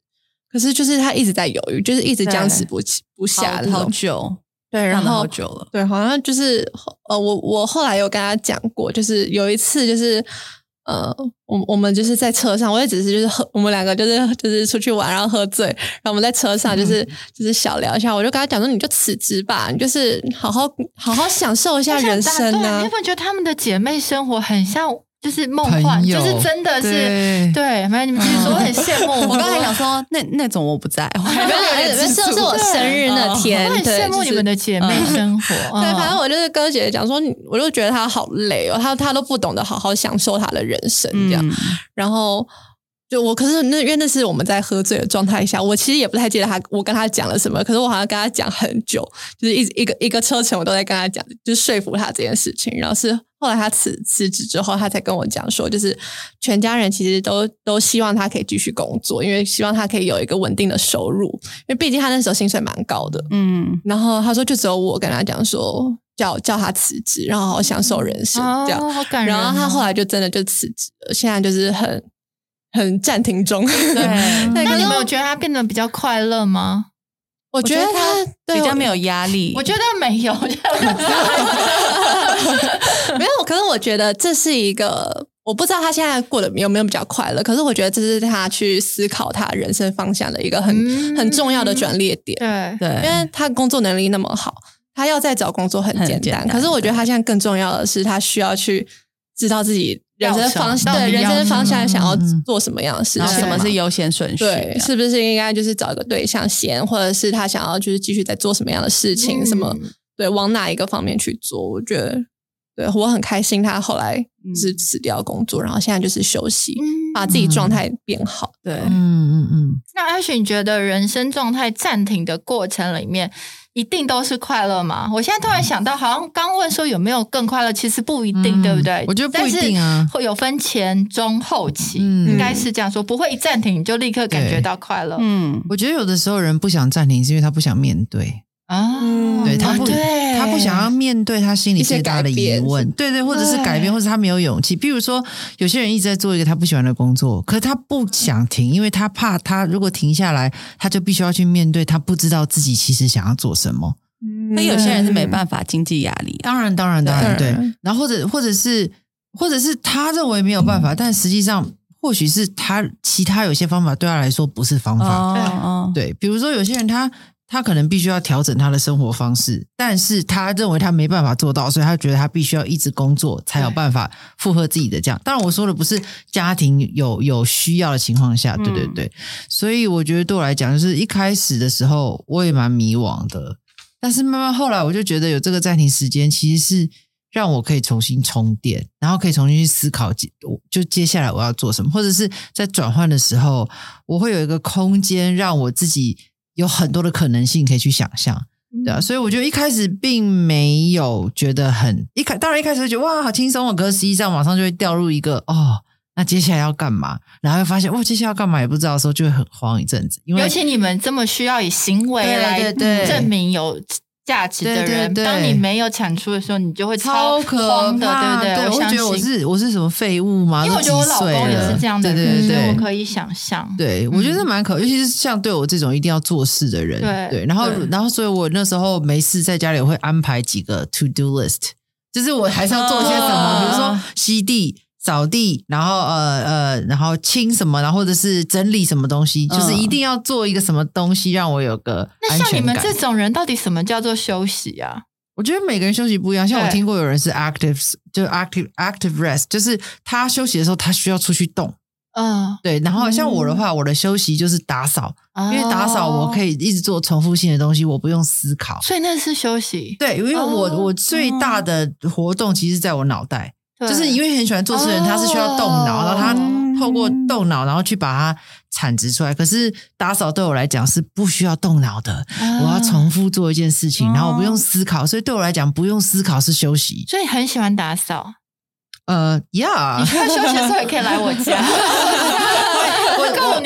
可是就是他一直在犹豫，就是一直僵持不起不下好久。对，然后好久了。对，好像就是呃，我我后来有跟他讲过，就是有一次就是。呃，我我们就是在车上，我也只是就是喝，我们两个就是就是出去玩，然后喝醉，然后我们在车上就是就是小聊一下，我就跟他讲说，你就辞职吧，你就是好好好好享受一下人生啊。你有没有觉得他们的姐妹生活很像？就是梦幻，就是真的是对，反正你们继续说我很羡慕。我刚才想说，那那种我不在，没有，是是我生日那天，我很羡慕你们的姐妹生活。对，反正我就是跟姐姐讲说，我就觉得她好累哦，她她都不懂得好好享受她的人生这样。然后就我，可是那因为那是我们在喝醉的状态下，我其实也不太记得他，我跟他讲了什么。可是我好像跟他讲很久，就是一一个一个车程，我都在跟他讲，就是说服他这件事情。然后是。后来他辞辞职之后，他才跟我讲说，就是全家人其实都都希望他可以继续工作，因为希望他可以有一个稳定的收入，因为毕竟他那时候薪水蛮高的。嗯，然后他说，就只有我跟他讲说，叫叫他辞职，然后好好享受人生，这样。好感人。然后他后来就真的就辞职了，现在就是很很暂停中。对，那你没有觉得他变得比较快乐吗？我觉得他比较没有压力。我觉得没有。没有，可是我觉得这是一个，我不知道他现在过得有没有比较快乐。可是我觉得这是他去思考他人生方向的一个很很重要的转捩点。对对，因为他工作能力那么好，他要再找工作很简单。可是我觉得他现在更重要的是，他需要去知道自己人生方向，对人生方向想要做什么样的事情，什么是优先顺序？对，是不是应该就是找一个对象先，或者是他想要就是继续在做什么样的事情？什么对，往哪一个方面去做？我觉得。对我很开心，他后来是辞掉工作，然后现在就是休息，把自己状态变好。对，嗯嗯嗯。那阿雪，你觉得人生状态暂停的过程里面，一定都是快乐吗？我现在突然想到，好像刚问说有没有更快乐，其实不一定，对不对？我觉得不一定啊，会有分前、中、后期，应该是这样说，不会一暂停你就立刻感觉到快乐。嗯，我觉得有的时候人不想暂停，是因为他不想面对。啊，对他不，他不想要面对他心里最大的疑问，对对，或者是改变，或者他没有勇气。比如说，有些人一直在做一个他不喜欢的工作，可是他不想停，因为他怕他如果停下来，他就必须要去面对他不知道自己其实想要做什么。那有些人是没办法经济压力啊，当然，当然，当然，对对。然后或者或者是或者是他认为没有办法，但实际上或许是他其他有些方法对他来说不是方法。哦，对，比如说有些人他他可能必须要调整他的生活方式，但是他认为他没办法做到，所以他觉得他必须要一直工作才有办法负荷自己的这样。当然我说的不是家庭有有需要的情况下，对对对。所以我觉得对我来讲，就是一开始的时候我也蛮迷惘的，但是慢慢后来我就觉得有这个暂停时间，其实是。让我可以重新充电，然后可以重新去思考，就接下来我要做什么，或者是在转换的时候，我会有一个空间，让我自己有很多的可能性可以去想象，对啊，所以我觉得一开始并没有觉得很一开，当然一开始会觉得哇好轻松哦，可是实际上马上就会掉入一个哦，那接下来要干嘛？然后会发现哇，接下来要干嘛也不知道的时候，就会很慌一阵子。因为尤其你们这么需要以行为来证明有。价值的人，当你没有产出的时候，你就会超慌的，对不对？我会觉得我是我是什么废物吗？因为我觉得我老公也是这样的人，所以我可以想象。对，我觉得蛮可，尤其是像对我这种一定要做事的人，对。然后，然后，所以我那时候没事在家里会安排几个 to do list，就是我还是要做些什么，比如说吸地。扫地，然后呃呃，然后清什么，然后或者是整理什么东西，就是一定要做一个什么东西，让我有个那像你们这种人，到底什么叫做休息啊？我觉得每个人休息不一样。像我听过有人是 active，就 active active rest，就是他休息的时候，他需要出去动。嗯，对。然后像我的话，我的休息就是打扫，因为打扫我可以一直做重复性的东西，我不用思考。所以那是休息。对，因为我我最大的活动其实在我脑袋。就是因为很喜欢做事的人，他是需要动脑，然后他透过动脑，然后去把它产值出来。可是打扫对我来讲是不需要动脑的，我要重复做一件事情，然后我不用思考，所以对我来讲不用思考是休息。所以很喜欢打扫。呃，Yeah，你休息的时候也可以来我家。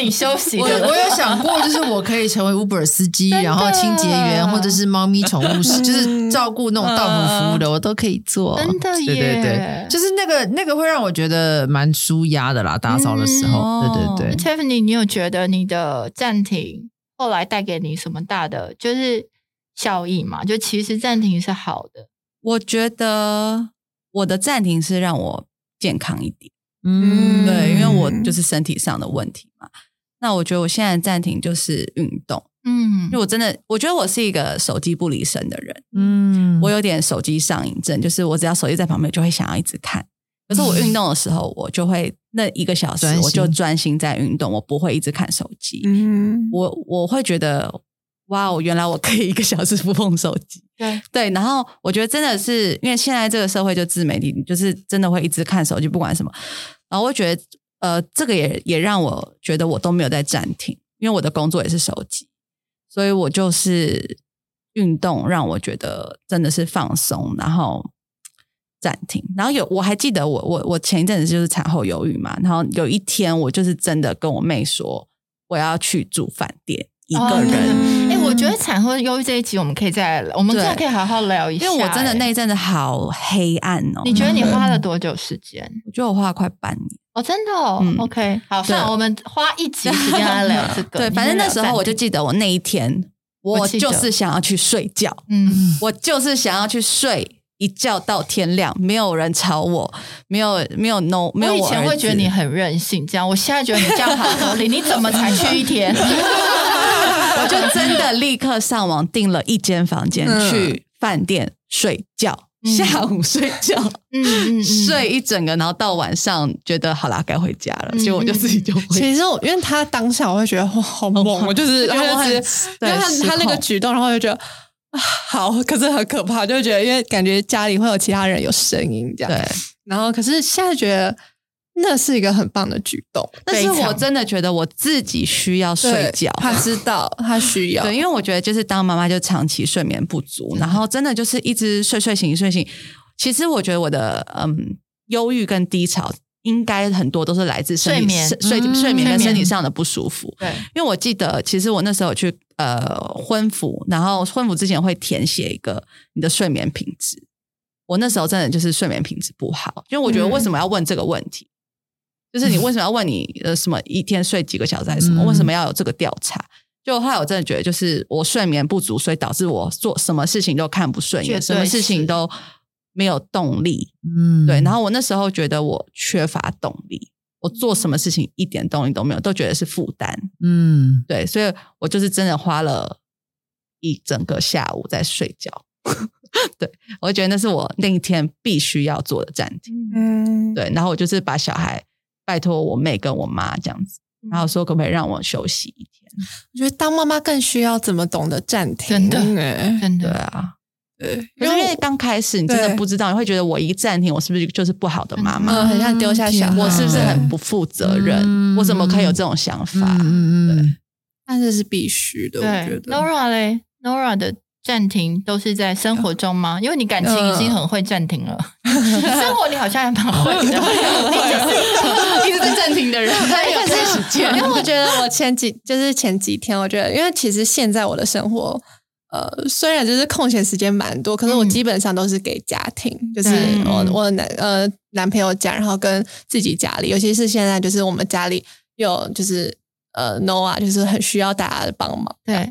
够你休息。我我有想过，就是我可以成为 Uber 司机，然后清洁员，或者是猫咪宠物师，就是照顾那种到府服务的，我都可以做。真的耶，对对对，就是那个那个会让我觉得蛮舒压的啦。打扫的时候，对对对。Tiffany，你有觉得你的暂停后来带给你什么大的就是效益吗？就其实暂停是好的。我觉得我的暂停是让我健康一点。嗯，对，因为我就是身体上的问题嘛。那我觉得我现在暂停就是运动，嗯，因为我真的我觉得我是一个手机不离身的人，嗯，我有点手机上瘾症，就是我只要手机在旁边就会想要一直看。可是我运动的时候，我就会那一个小时我就专心在运动，我不会一直看手机。嗯，我我会觉得哇，我原来我可以一个小时不碰手机。对对，然后我觉得真的是因为现在这个社会就自媒体，就是真的会一直看手机，不管什么。然后我觉得，呃，这个也也让我觉得我都没有在暂停，因为我的工作也是手机，所以我就是运动让我觉得真的是放松，然后暂停。然后有我还记得我我我前一阵子就是产后忧郁嘛，然后有一天我就是真的跟我妹说我要去住饭店。一个人，哎，我觉得产后忧郁这一集我们可以再，我们真的可以好好聊一下。因为我真的那一阵子好黑暗哦。你觉得你花了多久时间？我觉得我花了快半年哦，真的哦。OK，好，算，我们花一集时间来聊 这个。对，反正那时候我就记得我那一天，我就是想要去睡觉，嗯，我就是想要去睡。一觉到天亮，没有人吵我，没有没有 no，没有。我以前会觉得你很任性，这样，我现在觉得你这样好合理。你怎么才去一天？我就真的立刻上网订了一间房间去饭店睡觉，下午睡觉，嗯嗯，睡一整个，然后到晚上觉得好啦，该回家了，所以我就自己就回。其实我因为他当下我会觉得哇好猛，我就是 他就直接，因为他他那个举动，然后就觉得。好，可是很可怕，就觉得因为感觉家里会有其他人有声音这样。对，然后可是现在觉得那是一个很棒的举动。但是我真的觉得我自己需要睡觉，他知道他需 要。对，因为我觉得就是当妈妈就长期睡眠不足，然后真的就是一直睡睡醒睡醒。其实我觉得我的嗯忧郁跟低潮应该很多都是来自睡眠、睡睡眠跟身体上的不舒服。对，因为我记得，其实我那时候去呃婚服，然后婚服之前会填写一个你的睡眠品质。我那时候真的就是睡眠品质不好，因为我觉得为什么要问这个问题？就是你为什么要问你呃什么一天睡几个小时还是什么？为什么要有这个调查？就后来我真的觉得，就是我睡眠不足，所以导致我做什么事情都看不顺眼，什么事情都没有动力。嗯，对。然后我那时候觉得我缺乏动力，我做什么事情一点动力都没有，都觉得是负担。嗯，对。所以我就是真的花了一整个下午在睡觉。对，我觉得那是我那一天必须要做的暂停。嗯，对。然后我就是把小孩拜托我妹跟我妈这样子，然后说可不可以让我休息一天。我觉得当妈妈更需要怎么懂得暂停，真的，真的啊，对，因为刚开始你真的不知道，你会觉得我一暂停，我是不是就是不好的妈妈？很像丢下小孩，我是不是很不负责任？我怎么可以有这种想法？嗯对，但是是必须的。我觉得 Nora 嘞，Nora 的暂停都是在生活中吗？因为你感情已经很会暂停了，生活你好像还蛮会的，一直在暂停的人。因为我觉得我前几就是前几天，我觉得因为其实现在我的生活，呃，虽然就是空闲时间蛮多，可是我基本上都是给家庭，就是我我男呃男朋友家，然后跟自己家里，尤其是现在就是我们家里有就是呃 Noah，就是很需要大家的帮忙。对，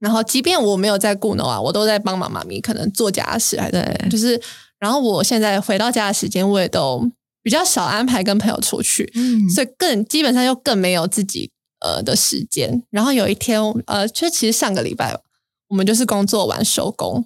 然后即便我没有在顾 Noah，我都在帮妈妈咪，可能做家事，还对，就是然后我现在回到家的时间，我也都。比较少安排跟朋友出去，嗯，所以更基本上又更没有自己呃的时间。然后有一天，呃，就其实上个礼拜，我们就是工作完收工。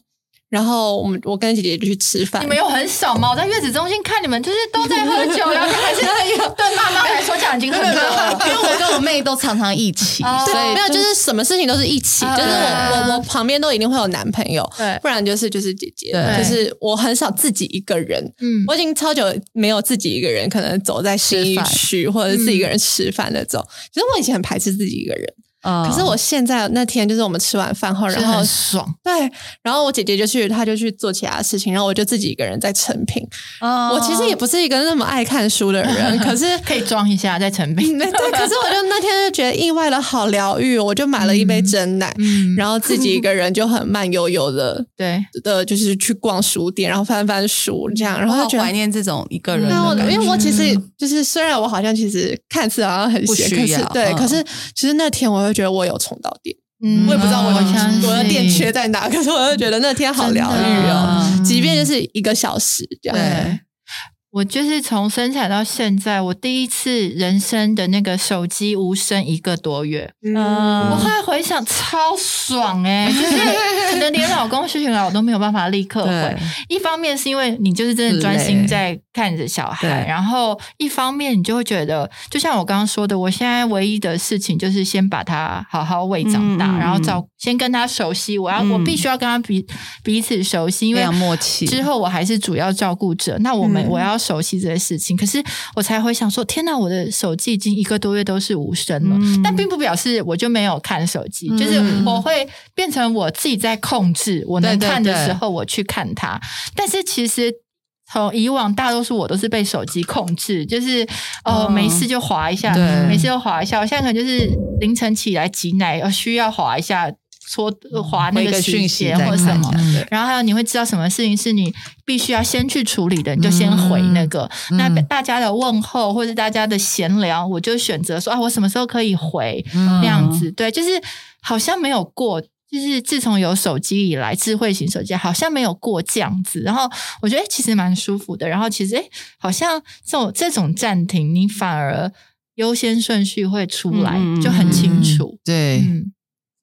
然后我们我跟姐姐就去吃饭。你们有很少吗？我在月子中心看你们，就是都在喝酒，然后还是对妈妈来说这样已经很多了。因为我跟我妹都常常一起，所以没有就是什么事情都是一起，就是我我我旁边都一定会有男朋友，对，不然就是就是姐姐，就是我很少自己一个人。嗯，我已经超久没有自己一个人，可能走在西区或者是自己一个人吃饭那种。其实我以前很排斥自己一个人。可是我现在那天就是我们吃完饭后，然后爽对，然后我姐姐就去，她就去做其他事情，然后我就自己一个人在成品。我其实也不是一个那么爱看书的人，可是 可以装一下在成品。对，可是我就那天就觉得意外的好疗愈，我就买了一杯真奶，然后自己一个人就很慢悠悠的，对的，就是去逛书店，然后翻翻书这样，然后就怀念这种一个人。因为我其实就是虽然我好像其实看似好像很闲，可是对，可是其实那天我会。觉得我有充到电，嗯，我也不知道我我的电缺在哪，可是我就觉得那天好疗愈哦，即便就是一个小时这样。我就是从生产到现在，我第一次人生的那个手机无声一个多月。嗯，我后来回想超爽哎，就是可能连老公、讯息我都没有办法立刻回。一方面是因为你就是真的专心在看着小孩，然后一方面你就会觉得，就像我刚刚说的，我现在唯一的事情就是先把他好好喂长大，然后照先跟他熟悉。我要我必须要跟他彼彼此熟悉，因为默契之后我还是主要照顾者。那我们我要。熟悉这些事情，可是我才会想说：天哪，我的手机已经一个多月都是无声了。但并不表示我就没有看手机，就是我会变成我自己在控制，我能看的时候我去看它。但是其实从以往大多数我都是被手机控制，就是哦没事就划一下，没事就划一下。我现在可能就是凌晨起来挤奶，要需要划一下。搓划那个讯息或者什么，然后还有你会知道什么事情是你必须要先去处理的，你就先回那个。那大家的问候或者大家的闲聊，我就选择说啊，我什么时候可以回那样子？对，就是好像没有过，就是自从有手机以来，智慧型手机好像没有过这样子。然后我觉得其实蛮舒服的。然后其实哎，好像这种这种暂停，你反而优先顺序会出来就很清楚。对。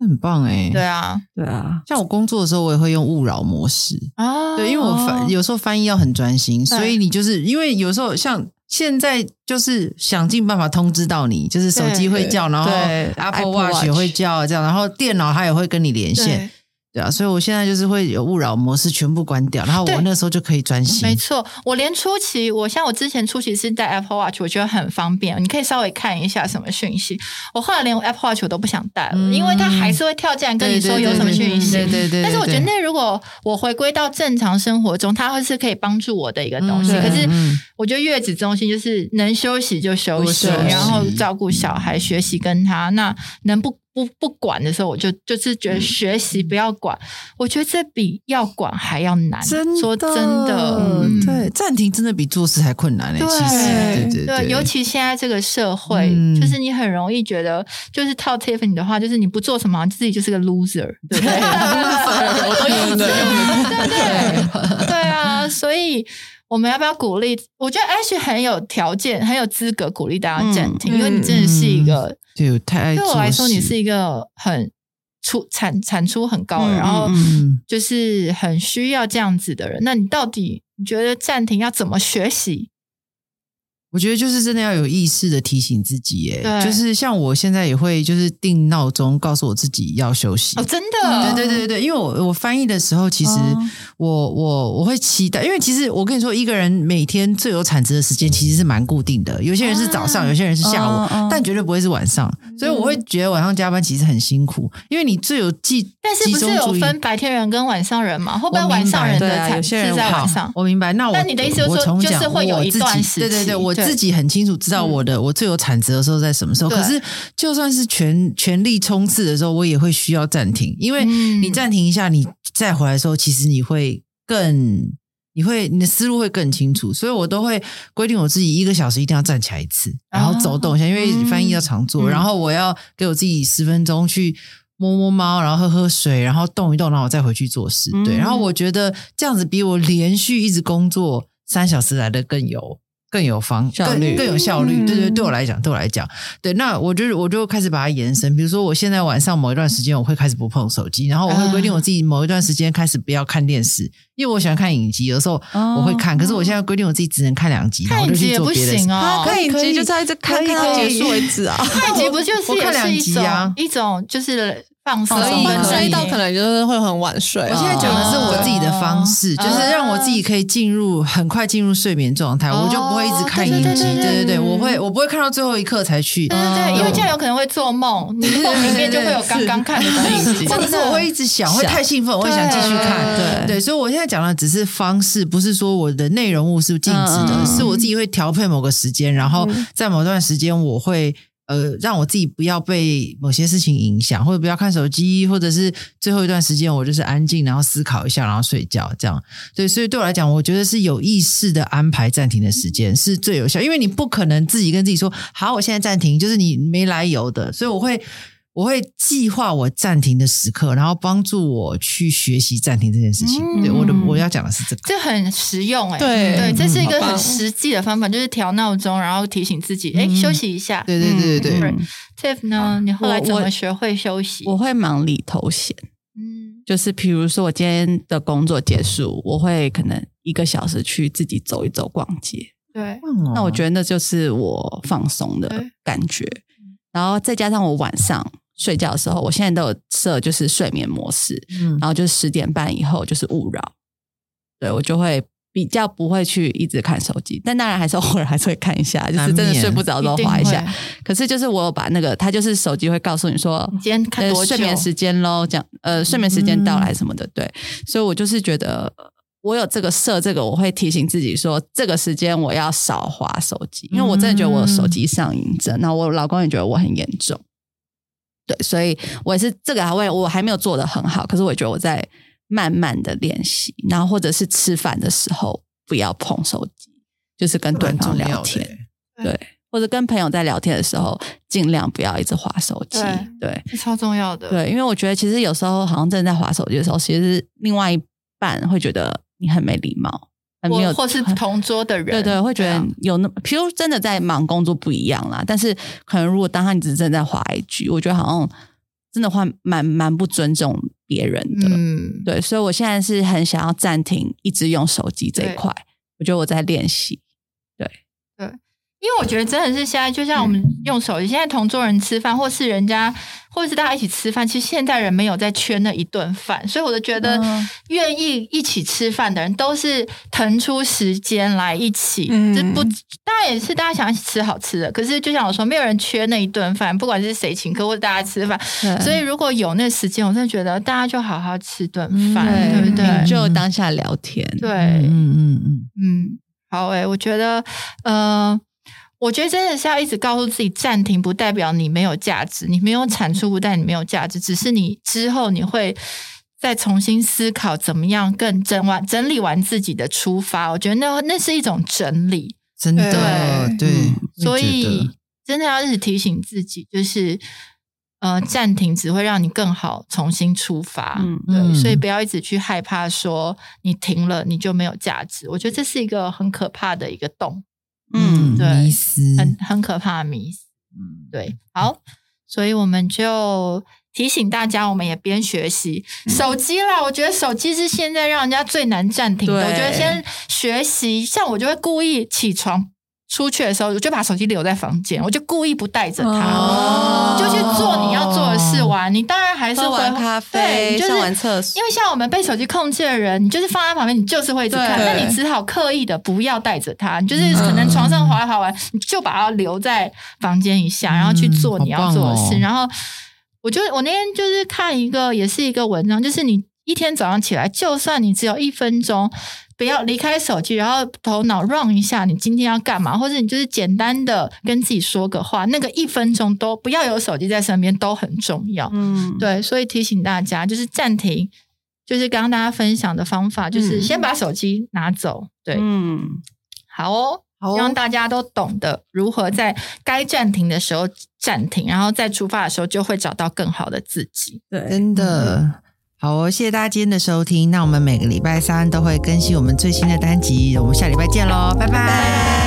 很棒哎，对啊，对啊，像我工作的时候，我也会用勿扰模式。啊。对，因为我翻有时候翻译要很专心，所以你就是因为有时候像现在就是想尽办法通知到你，就是手机会叫，然后 Apple Watch 也会叫这样，然后电脑它也会跟你连线。对啊，所以我现在就是会有勿扰模式全部关掉，然后我那时候就可以专心。没错，我连初期，我像我之前初期是戴 Apple Watch，我觉得很方便，你可以稍微看一下什么讯息。我后来连 Apple Watch 我都不想戴了，因为它还是会跳进来跟你说有什么讯息。对对对。但是我觉得，那如果我回归到正常生活中，它会是可以帮助我的一个东西。可是我觉得月子中心就是能休息就休息，然后照顾小孩、学习跟他，那能不。不不管的时候，我就就是觉得学习不要管，我觉得这比要管还要难。真说真的，对，暂停真的比做事还困难嘞。其实，对对对，尤其现在这个社会，就是你很容易觉得，就是套 Tiffany 的话，就是你不做什么，自己就是个 loser，对不对？我都有的，对对对啊，所以。我们要不要鼓励？我觉得 Ash 很有条件，很有资格鼓励大家暂停，因为你真的是一个，对，太对我来说，你是一个很出产产出很高，然后就是很需要这样子的人。那你到底你觉得暂停要怎么学习？我觉得就是真的要有意识的提醒自己，耶，就是像我现在也会就是定闹钟，告诉我自己要休息。哦，真的，对对对对对，因为我我翻译的时候，其实我我我会期待，因为其实我跟你说，一个人每天最有产值的时间其实是蛮固定的，有些人是早上，有些人是下午，但绝对不会是晚上。所以我会觉得晚上加班其实很辛苦，因为你最有记，但是不是有分白天人跟晚上人嘛？会不会晚上人的产是在晚上？我明白。那我那你的意思就是说，就是会有一段时间，对对对，我。自己很清楚知道我的我最有产值的时候在什么时候，可是就算是全全力冲刺的时候，我也会需要暂停，因为你暂停一下，你再回来的时候，其实你会更，你会你的思路会更清楚，所以我都会规定我自己一个小时一定要站起来一次，然后走动一下，因为翻译要常做，然后我要给我自己十分钟去摸摸猫，然后喝喝水，然后动一动，然后我再回去做事。对，然后我觉得这样子比我连续一直工作三小时来的更有。更有方更更有效率，对对，对我来讲，对我来讲，对，那我就我就开始把它延伸，比如说我现在晚上某一段时间我会开始不碰手机，然后我会规定我自己某一段时间开始不要看电视，因为我喜欢看影集，有时候我会看，可是我现在规定我自己只能看两集，看影集也不行哦，看影集就在这看看到结束为止啊，看影集不就是看两集啊，一种就是。放松，睡到可能就是会很晚睡。我现在讲的是我自己的方式，就是让我自己可以进入很快进入睡眠状态，我就不会一直看影集。对对对，我会我不会看到最后一刻才去。对对对，因为这样有可能会做梦，你梦里面就会有刚刚看的影集，或者是我会一直想，会太兴奋，我会想继续看。对对，所以我现在讲的只是方式，不是说我的内容物是静止的，是我自己会调配某个时间，然后在某段时间我会。呃，让我自己不要被某些事情影响，或者不要看手机，或者是最后一段时间我就是安静，然后思考一下，然后睡觉，这样。对，所以对我来讲，我觉得是有意识的安排暂停的时间是最有效，因为你不可能自己跟自己说好，我现在暂停，就是你没来由的，所以我会。我会计划我暂停的时刻，然后帮助我去学习暂停这件事情。对，我的我要讲的是这个，这很实用哎。对对，这是一个很实际的方法，就是调闹钟，然后提醒自己，哎，休息一下。对对对对对。Tiff 呢？你后来怎么学会休息？我会忙里偷闲。嗯，就是比如说我今天的工作结束，我会可能一个小时去自己走一走、逛街。对，那我觉得那就是我放松的感觉。然后再加上我晚上。睡觉的时候，我现在都有设就是睡眠模式，嗯，然后就是十点半以后就是勿扰，对我就会比较不会去一直看手机，但当然还是偶尔还是会看一下，就是真的睡不着都划一下。可是就是我有把那个，它就是手机会告诉你说今天看多睡眠时间喽，讲呃睡眠时间到来什么的，对，所以我就是觉得我有这个设这个，我会提醒自己说这个时间我要少划手机，因为我真的觉得我手机上瘾症，那我老公也觉得我很严重。对，所以我也是这个，我也我还没有做的很好，可是我觉得我在慢慢的练习，然后或者是吃饭的时候不要碰手机，就是跟对方聊天，对，或者跟朋友在聊天的时候，尽量不要一直划手机，对，超重要的，对，因为我觉得其实有时候好像正在划手机的时候，其实另外一半会觉得你很没礼貌。没有，或是同桌的人，对对，会觉得有那，譬如真的在忙工作不一样啦。但是可能如果当他你只是正在滑一句，我觉得好像真的话蛮蛮不尊重别人的。嗯，对，所以我现在是很想要暂停一直用手机这一块。我觉得我在练习。对对，因为我觉得真的是现在，就像我们用手机，现在同桌人吃饭，或是人家，或者是大家一起吃饭，其实现代人没有在缺那一顿饭，所以我就觉得愿意一起吃饭的人都是腾出时间来一起。这不当然也是大家想一起吃好吃的，可是就像我说，没有人缺那一顿饭，不管是谁请客或者大家吃饭。所以如果有那时间，我真的觉得大家就好好吃顿饭，对不对？就当下聊天。对，嗯嗯嗯嗯，好诶，我觉得呃。我觉得真的是要一直告诉自己暂停，不代表你没有价值，你没有产出不代表你没有价值，只是你之后你会再重新思考怎么样更整完整理完自己的出发。我觉得那那是一种整理，真的对，所以真的要一直提醒自己，就是呃暂停只会让你更好重新出发。嗯，对，所以不要一直去害怕说你停了你就没有价值。我觉得这是一个很可怕的一个洞。嗯，对，迷思很很可怕的迷思。嗯，对，好，所以我们就提醒大家，我们也边学习手机啦。我觉得手机是现在让人家最难暂停的。我觉得先学习，像我就会故意起床。出去的时候，我就把手机留在房间，我就故意不带着它，就去做你要做的事玩。你当然还是玩咖啡，就是玩厕所。因为像我们被手机控制的人，你就是放在旁边，你就是会一直看。那你只好刻意的不要带着它，你就是可能床上滑滑完，你就把它留在房间一下，然后去做你要做的事。然后，我就我那天就是看一个，也是一个文章，就是你一天早上起来，就算你只有一分钟。不要离开手机，然后头脑 run 一下，你今天要干嘛？或者你就是简单的跟自己说个话，那个一分钟都不要有手机在身边，都很重要。嗯，对，所以提醒大家，就是暂停，就是刚刚大家分享的方法，就是先把手机拿走。对，嗯，好哦，希望大家都懂得如何在该暂停的时候暂停，然后再出发的时候就会找到更好的自己。对，真的。好哦，谢谢大家今天的收听。那我们每个礼拜三都会更新我们最新的单集，我们下礼拜见喽，拜拜。